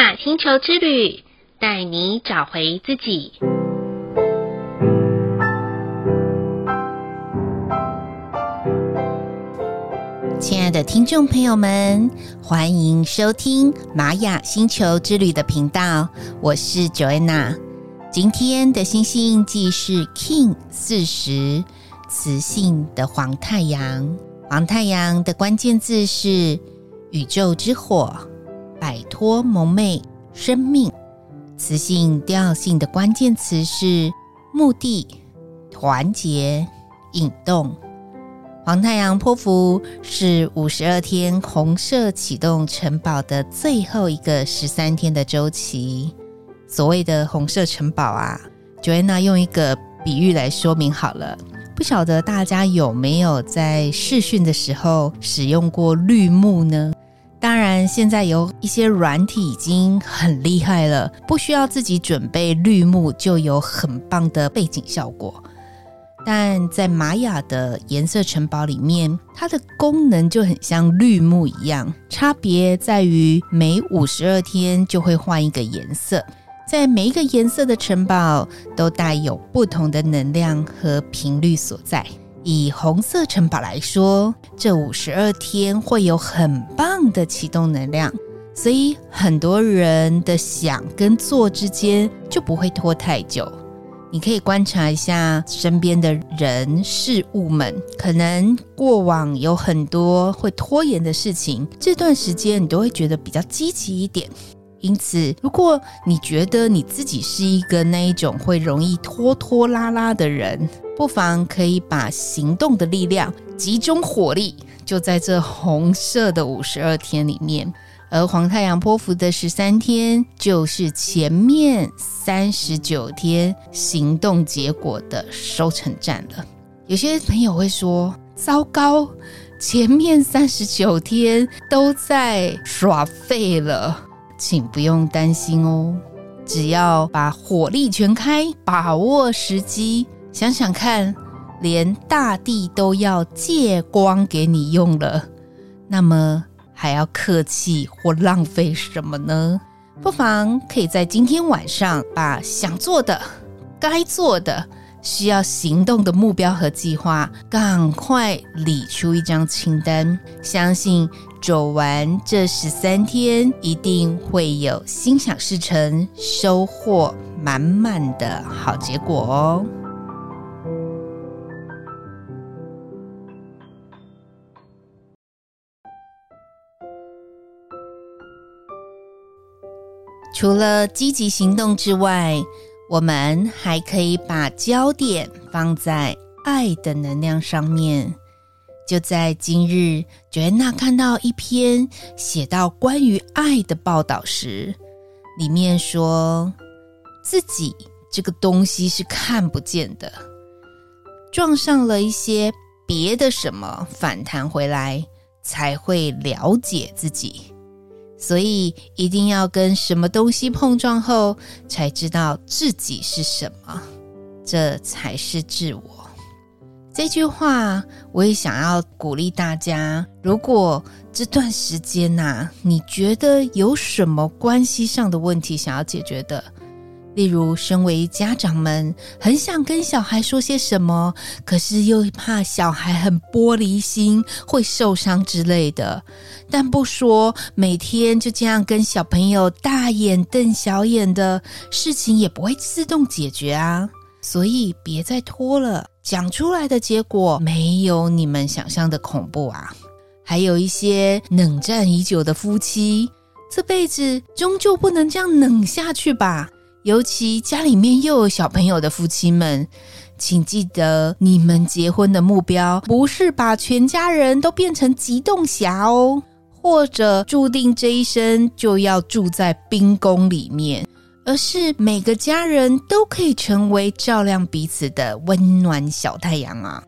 雅星球之旅，带你找回自己。亲爱的听众朋友们，欢迎收听玛雅星球之旅的频道，我是 Joanna。今天的星星印记是 King 四十，磁性的黄太阳。黄太阳的关键字是宇宙之火，摆脱蒙昧，生命。磁性调性的关键词是目的、团结、引动。黄太阳波符是五十二天红色启动城堡的最后一个十三天的周期。所谓的红色城堡啊，Joanna 用一个比喻来说明好了。不晓得大家有没有在试训的时候使用过绿幕呢？当然，现在有一些软体已经很厉害了，不需要自己准备绿幕就有很棒的背景效果。但在玛雅的颜色城堡里面，它的功能就很像绿幕一样，差别在于每五十二天就会换一个颜色，在每一个颜色的城堡都带有不同的能量和频率所在。以红色城堡来说，这五十二天会有很棒的启动能量，所以很多人的想跟做之间就不会拖太久。你可以观察一下身边的人事物们，可能过往有很多会拖延的事情，这段时间你都会觉得比较积极一点。因此，如果你觉得你自己是一个那一种会容易拖拖拉拉的人，不妨可以把行动的力量集中火力，就在这红色的五十二天里面。而黄太阳波符的十三天，就是前面三十九天行动结果的收成战了。有些朋友会说：“糟糕，前面三十九天都在耍废了。”请不用担心哦，只要把火力全开，把握时机，想想看，连大地都要借光给你用了，那么。还要客气或浪费什么呢？不妨可以在今天晚上把想做的、该做的、需要行动的目标和计划，赶快理出一张清单。相信走完这十三天，一定会有心想事成、收获满满的好结果哦。除了积极行动之外，我们还可以把焦点放在爱的能量上面。就在今日，Joanna 看到一篇写到关于爱的报道时，里面说自己这个东西是看不见的，撞上了一些别的什么反弹回来，才会了解自己。所以一定要跟什么东西碰撞后，才知道自己是什么，这才是自我。这句话我也想要鼓励大家：如果这段时间呐、你觉得有什么关系上的问题想要解决的，例如，身为家长们很想跟小孩说些什么，可是又怕小孩很玻璃心，会受伤之类的。但不说，每天就这样跟小朋友大眼瞪小眼的事情，也不会自动解决啊。所以别再拖了，讲出来的结果没有你们想象的恐怖啊。还有一些冷战已久的夫妻，这辈子终究不能这样冷下去吧。尤其家里面又有小朋友的夫妻们，请记得，你们结婚的目标不是把全家人都变成极冻侠哦，或者注定这一生就要住在冰宫里面，而是每个家人都可以成为照亮彼此的温暖小太阳啊。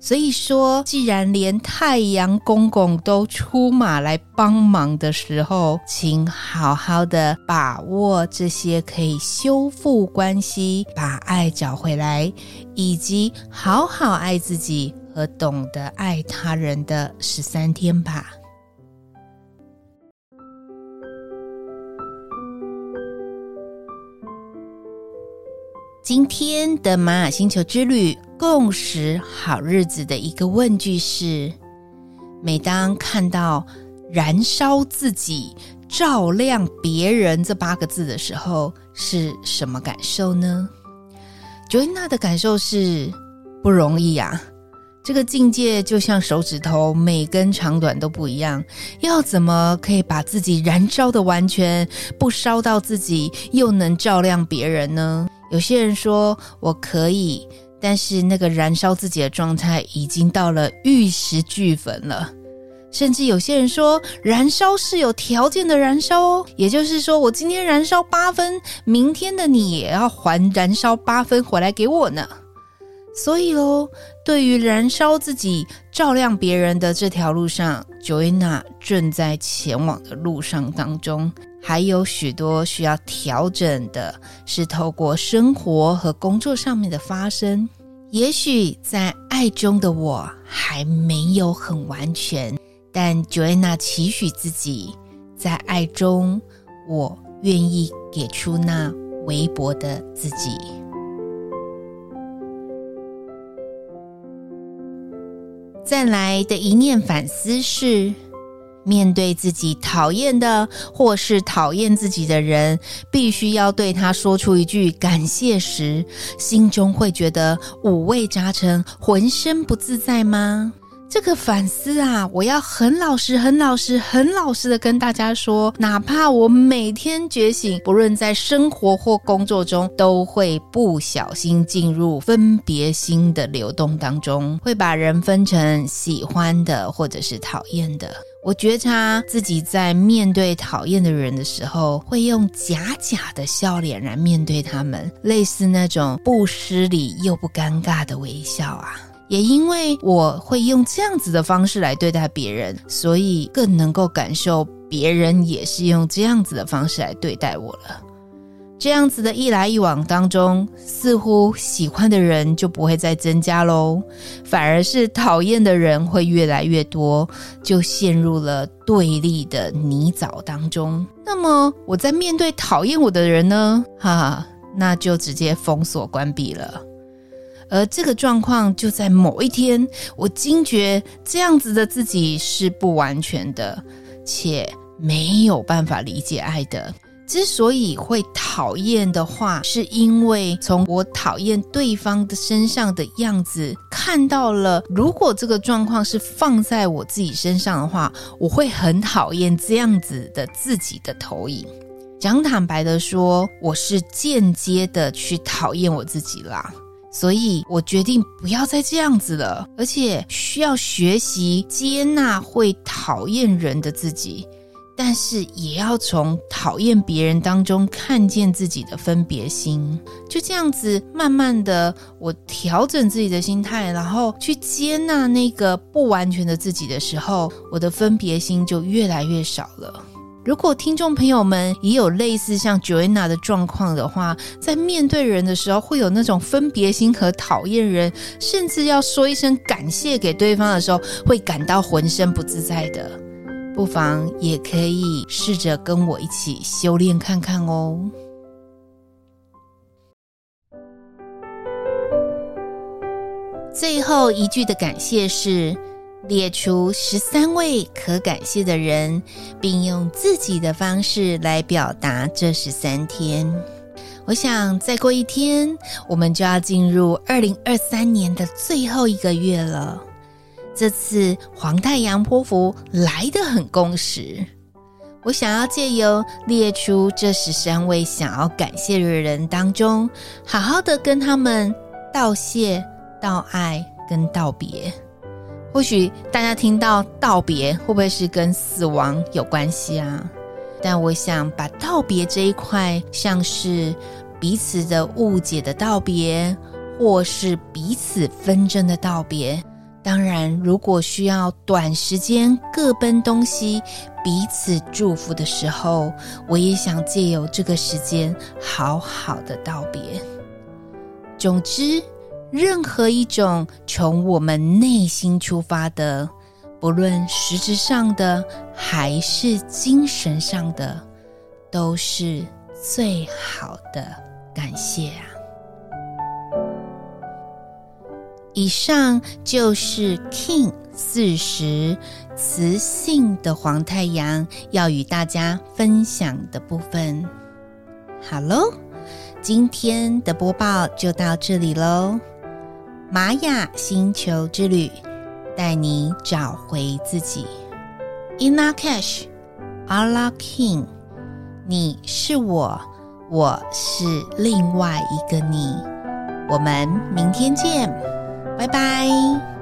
所以说，既然连太阳公公都出马来帮忙的时候，请好好的把握这些可以修复关系、把爱找回来，以及好好爱自己和懂得爱他人的十三天吧。今天的玛雅星球之旅。共识好日子的一个问句是：每当看到“燃烧自己，照亮别人”这八个字的时候，是什么感受呢？Joanna 的感受是不容易、啊。这个境界就像手指头，每根长短都不一样。要怎么可以把自己燃烧的完全不烧到自己，又能照亮别人呢？有些人说我可以，但是那个燃烧自己的状态已经到了玉石俱焚了。甚至有些人说，燃烧是有条件的燃烧哦，也就是说，我今天燃烧八分，明天的你也要还燃烧八分回来给我呢。所以喽，对于燃烧自己、照亮别人的这条路上，Joanna 正在前往的路上当中，还有许多需要调整的，是透过生活和工作上面的发生。也许在爱中的我还没有很完全，但 Joanna 期许自己在爱中，我愿意给出那微薄的自己。再来的一念反思是：面对自己讨厌的或是讨厌自己的人，必须要对他说出一句感谢时，心中会觉得五味杂陈、浑身不自在吗？这个反思啊，我要很老实、很老实、很老实的跟大家说，哪怕我每天觉醒，不论在生活或工作中，都会不小心进入分别心的流动当中，会把人分成喜欢的或者是讨厌的。我觉察自己在面对讨厌的人的时候，会用假假的笑脸来面对他们，类似那种不失礼又不尴尬的微笑啊。也因为我会用这样子的方式来对待别人，所以更能够感受别人也是用这样子的方式来对待我了。这样子的一来一往当中，似乎喜欢的人就不会再增加喽，反而是讨厌的人会越来越多，就陷入了对立的泥沼当中。那么我在面对讨厌我的人呢？哈哈，那就直接封锁关闭了。而这个状况就在某一天，我惊觉这样子的自己是不完全的，且没有办法理解爱的。之所以会讨厌的话，是因为从我讨厌对方的身上的样子看到了，如果这个状况是放在我自己身上的话，我会很讨厌这样子的自己的投影。讲坦白的说，我是间接的去讨厌我自己啦。所以我决定不要再这样子了，而且需要学习接纳会讨厌人的自己，但是也要从讨厌别人当中看见自己的分别心。就这样子，慢慢的，我调整自己的心态，然后去接纳那个不完全的自己的时候，我的分别心就越来越少了。如果听众朋友们也有类似像 Joanna 的状况的话，在面对人的时候会有那种分别心和讨厌人，甚至要说一声感谢给对方的时候，会感到浑身不自在的，不妨也可以试着跟我一起修炼看看哦。最后一句的感谢是。列出十三位可感谢的人，并用自己的方式来表达这十三天。我想再过一天，我们就要进入二零二三年的最后一个月了。这次黄太阳波符来得很共时，我想要借由列出这十三位想要感谢的人当中，好好的跟他们道谢、道爱跟道别。或许大家听到道别，会不会是跟死亡有关系啊？但我想把道别这一块，像是彼此的误解的道别，或是彼此纷争的道别。当然，如果需要短时间各奔东西，彼此祝福的时候，我也想借由这个时间，好好的道别。总之。任何一种从我们内心出发的，不论实质上的还是精神上的，都是最好的感谢啊！以上就是 King 四十雌性的黄太阳要与大家分享的部分。好喽，今天的播报就到这里喽。玛雅星球之旅，带你找回自己。In Lak'ech，Allah King，你是我，我是另外一个你。我们明天见。拜拜。